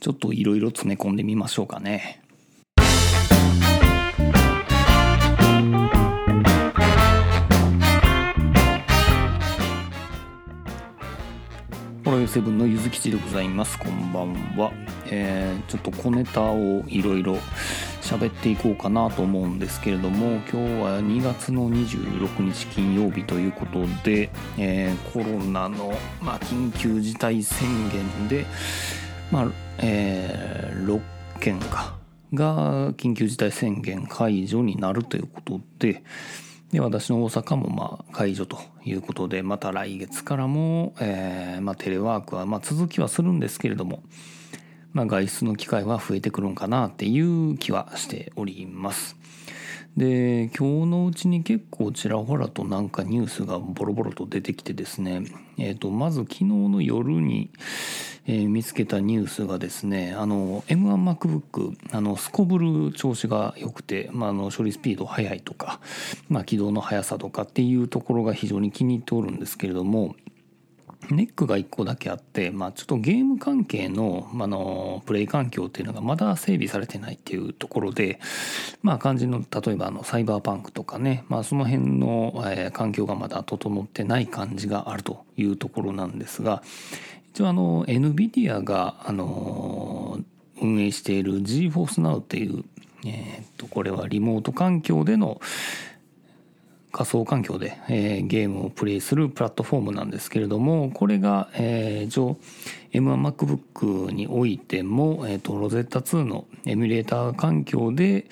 ちょっといろいろ詰め込んでみましょうかね。ホロヨセブンのゆずきちでございますこんばんは、えー、ちょっと小ネタをいろいろ喋っていこうかなと思うんですけれども今日は2月の26日金曜日ということで、えー、コロナの、まあ、緊急事態宣言で、まあえー、6県かが緊急事態宣言解除になるということで、で私の大阪もまあ解除ということでまた来月からも、えーまあ、テレワークはまあ続きはするんですけれども、まあ、外出の機会は増えてくるんかなっていう気はしております。で今日のうちに結構ちらほらとなんかニュースがボロボロと出てきてですね、えー、とまず昨日の夜に、えー、見つけたニュースがですねあの M1MacBook あのすこぶる調子が良くて、まあ、あの処理スピード速いとか、まあ、起動の速さとかっていうところが非常に気に入っておるんですけれどもネックが1個だけあって、まあ、ちょっとゲーム関係の,、あのプレイ環境っていうのがまだ整備されてないっていうところで、まあ、肝心の例えばあのサイバーパンクとかね、まあ、その辺の、えー、環境がまだ整ってない感じがあるというところなんですが一応あの NVIDIA が、あの運営している GeForce NOW っていう、えー、とこれはリモート環境での仮想環境で、えー、ゲームをプレイするプラットフォームなんですけれどもこれが、えー、上 M1MacBook においても、えーと、 Rosetta 2のエミュレーター環境で、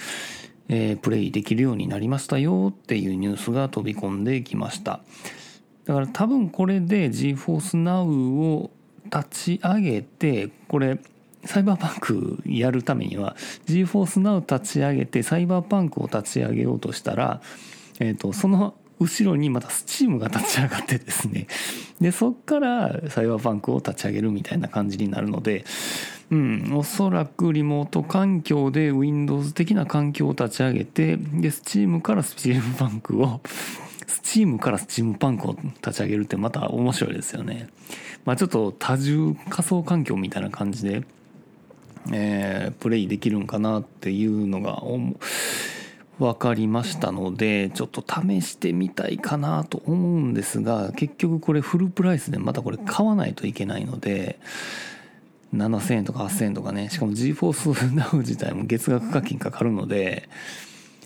えー、プレイできるようになりましたよっていうニュースが飛び込んできました。だから多分これで GForce Now を立ち上げてこれサイバーパンクやるためには GForce Now 立ち上げてサイバーパンクを立ち上げようとしたらえーと、その後ろにまたスチームが立ち上がってですねでそっからサイバーパンクを立ち上げるみたいな感じになるので、うん、おそらくリモート環境で Windows 的な環境を立ち上げてでスチームからスチームパンクをスチームからスチームパンクを立ち上げるってまた面白いですよね。まあ、ちょっと多重仮想環境みたいな感じで、えー、プレイできるんかなっていうのが分かりましたのでちょっと試してみたいかなと思うんですが結局これフルプライスでまたこれ買わないといけないので7000円とか8000円とかねしかも GForce Now 自体も月額課金かかるので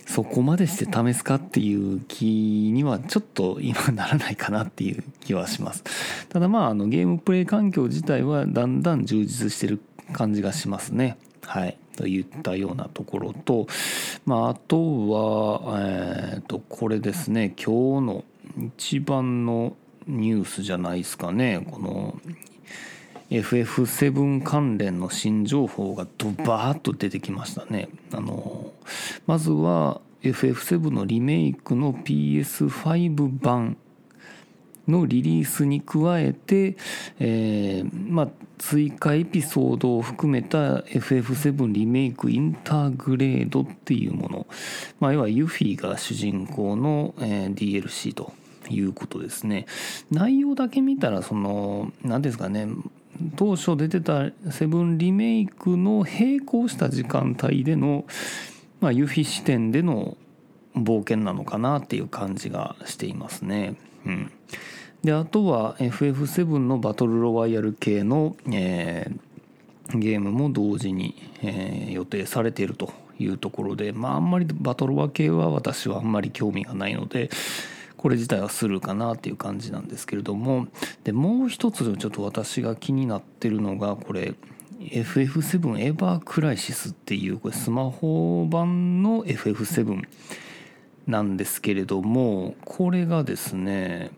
そこまでして試すかっていう気にはちょっと今ならないかなっていう気はします。ただまああのゲームプレイ環境自体はだんだん充実してる感じがしますね。はい。といったようなところと、まあ、あとは、えー、とこれですね今日の一番のニュースじゃないですかねこの FF7 関連の新情報がドバーッと出てきましたね。あのまずは FF7 のリメイクの PS5 版のリリースに加えて、えーまあ、追加エピソードを含めた FF7 リメイクインターグレードっていうもの、まあ、要はユフィが主人公の、えー、DLC ということですね。内容だけ見たらその何ですかね当初出てた7リメイクの並行した時間帯での、まあ、ユフィ視点での冒険なのかなっていう感じがしていますね。うん、であとは FF7 のバトルロワイヤル系の、えー、ゲームも同時に、えー、予定されているというところでまああんまりバトルワ系は私はあんまり興味がないのでこれ自体はスルーかなっていう感じなんですけれどもでもう一つちょっと私が気になってるのがこれ FF7 エヴァークライシスっていうこれスマホ版の FF7 なんですけれどもこれがですね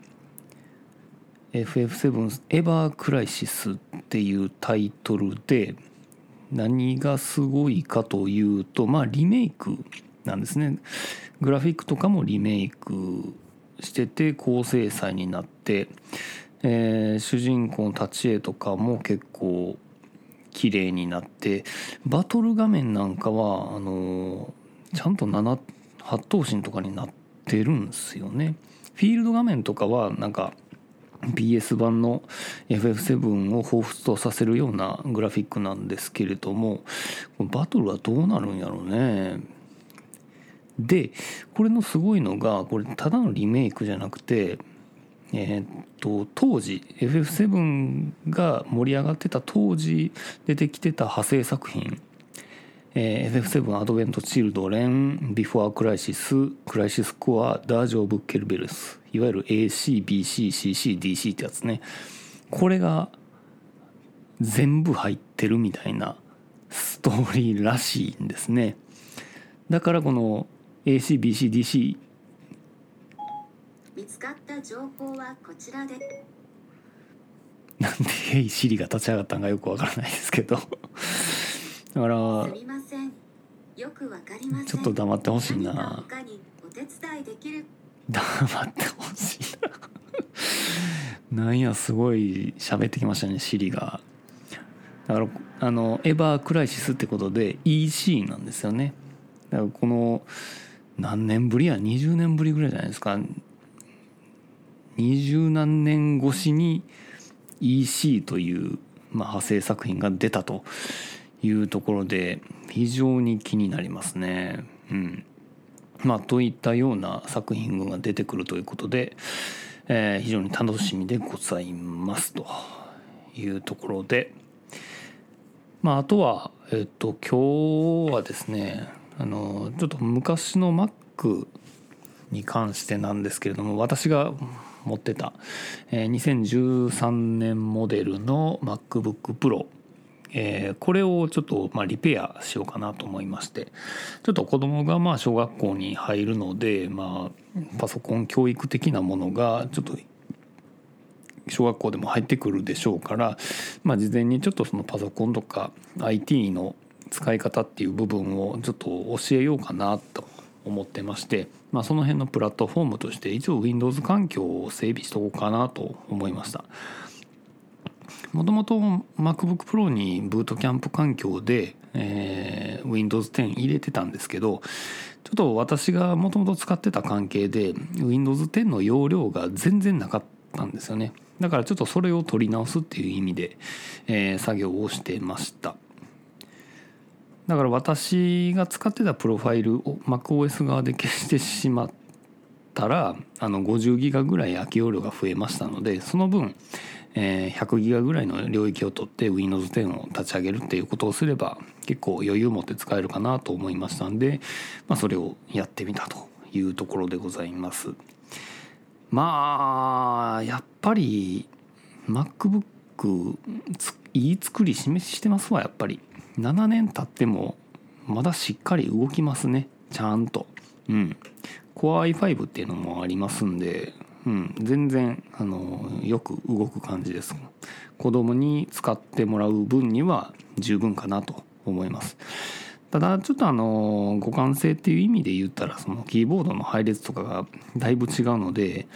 FF7 エヴァークライシスっていうタイトルで何がすごいかというとまあリメイクなんですね。グラフィックとかもリメイクしてて高精細になって、えー、主人公の立ち絵とかも結構綺麗になってバトル画面なんかはあのー、ちゃんと7 8頭身とかになってるんですよね。フィールド画面とかはなんか PS 版の FF7 を彷彿とさせるようなグラフィックなんですけれどもバトルはどうなるんやろうね。でこれのすごいのがこれただのリメイクじゃなくてえー、っと当時 FF7 が盛り上がってた当時出てきてた派生作品えー、FF7 アドベント・チルドレンビフォー・クライシスクライシス・コアダージュ・オブ・ケルベロスいわゆる ACBCCCDC ってやつね。これが全部入ってるみたいなストーリーらしいんですね。だからこの ACBCDC 見つかった情報はこちらで。なんで「ヘイシリ」が立ち上がったんかよくわからないですけどだからすみません。よくわかりません。ちょっと黙ってほしいな。何か他にお手伝いできる。黙ってほしいな。なんやすごい喋ってきましたねシリが。だからあのエバークライシスってことで EC なんですよね。だからこの何年ぶりや？20年ぶりぐらいじゃないですか。二十何年越しに EC という、まあ、派生作品が出たというところで非常に気になりますね。うん。まあ、といったような作品が出てくるということで、えー非常に楽しみでございますと。いうところで、まあ、あとは、えっと、今日はですねあのちょっと昔の Mac に関してなんですけれども私が持ってた、えー2013年モデルの MacBookPro えーこれをちょっとまあリペアしようかなと思いましてちょっと子供がまあ小学校に入るのでまあパソコン教育的なものがちょっと小学校でも入ってくるでしょうから、まあ、事前にちょっとそのパソコンとか IT の使い方っていう部分をちょっと教えようかなと思ってまして、まあ、その辺のプラットフォームとして一応 Windows 環境を整備しとこうかなと思いました。もともと MacBookPro にブートキャンプ環境で、えー Windows 10入れてたんですけどちょっと私がもともと使ってた関係で Windows 10の容量が全然なかったんですよね。だからちょっとそれを取り直すっていう意味で、えー作業をしてました。だから私が使ってたプロファイルを MacOS 側で消してしまったらあの50ギガぐらい空き容量が増えましたのでその分、え100ギガぐらいの領域を取って Windows 10を立ち上げるっていうことをすれば結構余裕持って使えるかなと思いましたんで、まあ、それをやってみたというところでございます。まあやっぱり MacBook いい作り示してますわやっぱり。7年経ってもまだしっかり動きますねちゃんと。うん。Core i5 っていうのもありますんで、うん、全然あのよく動く感じです。子供に使ってもらう分には十分かなと思います。ただちょっとあの互換性っていう意味で言ったらそのキーボードの配列とかがだいぶ違うので、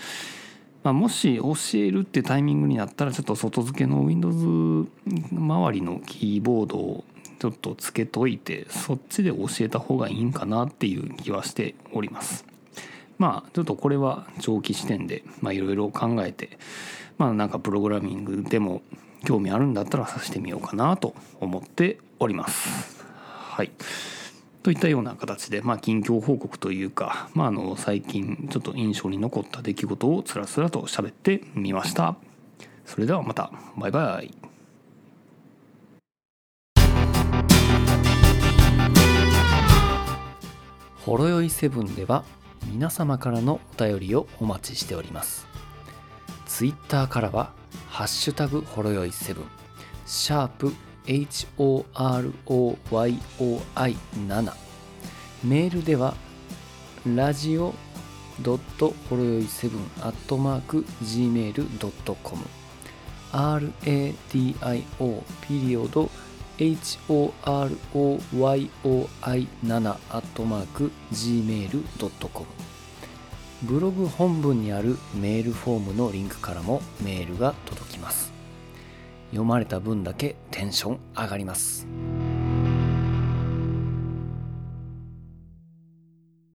まあ、もし教えるってタイミングになったらちょっと外付けの Windows 周りのキーボードをちょっとつけといてそっちで教えた方がいいんかなっていう気はしております。まあちょっとこれは長期視点でまあいろいろ考えてまあなんかプログラミングでも興味あるんだったらさしてみようかなと思っております。はいといったような形で、まあ、近況報告というか、まあ、あの最近ちょっと印象に残った出来事をつらつらと喋ってみました。それではまたバイバイ。ほろよいセブンでは皆様からのお便りをお待ちしております。ツイッターからは「ハッシュタグほろよいセブン」シャープ HOROYOI7 メールではラジオドットほろよい7アットマーク Gmail.com RADIO ピリオド HOROYOI7 アットマーク Gmail.com ブログ本文にあるメールフォームのリンクからもメールが届きます。読まれた分だけテンション上がります。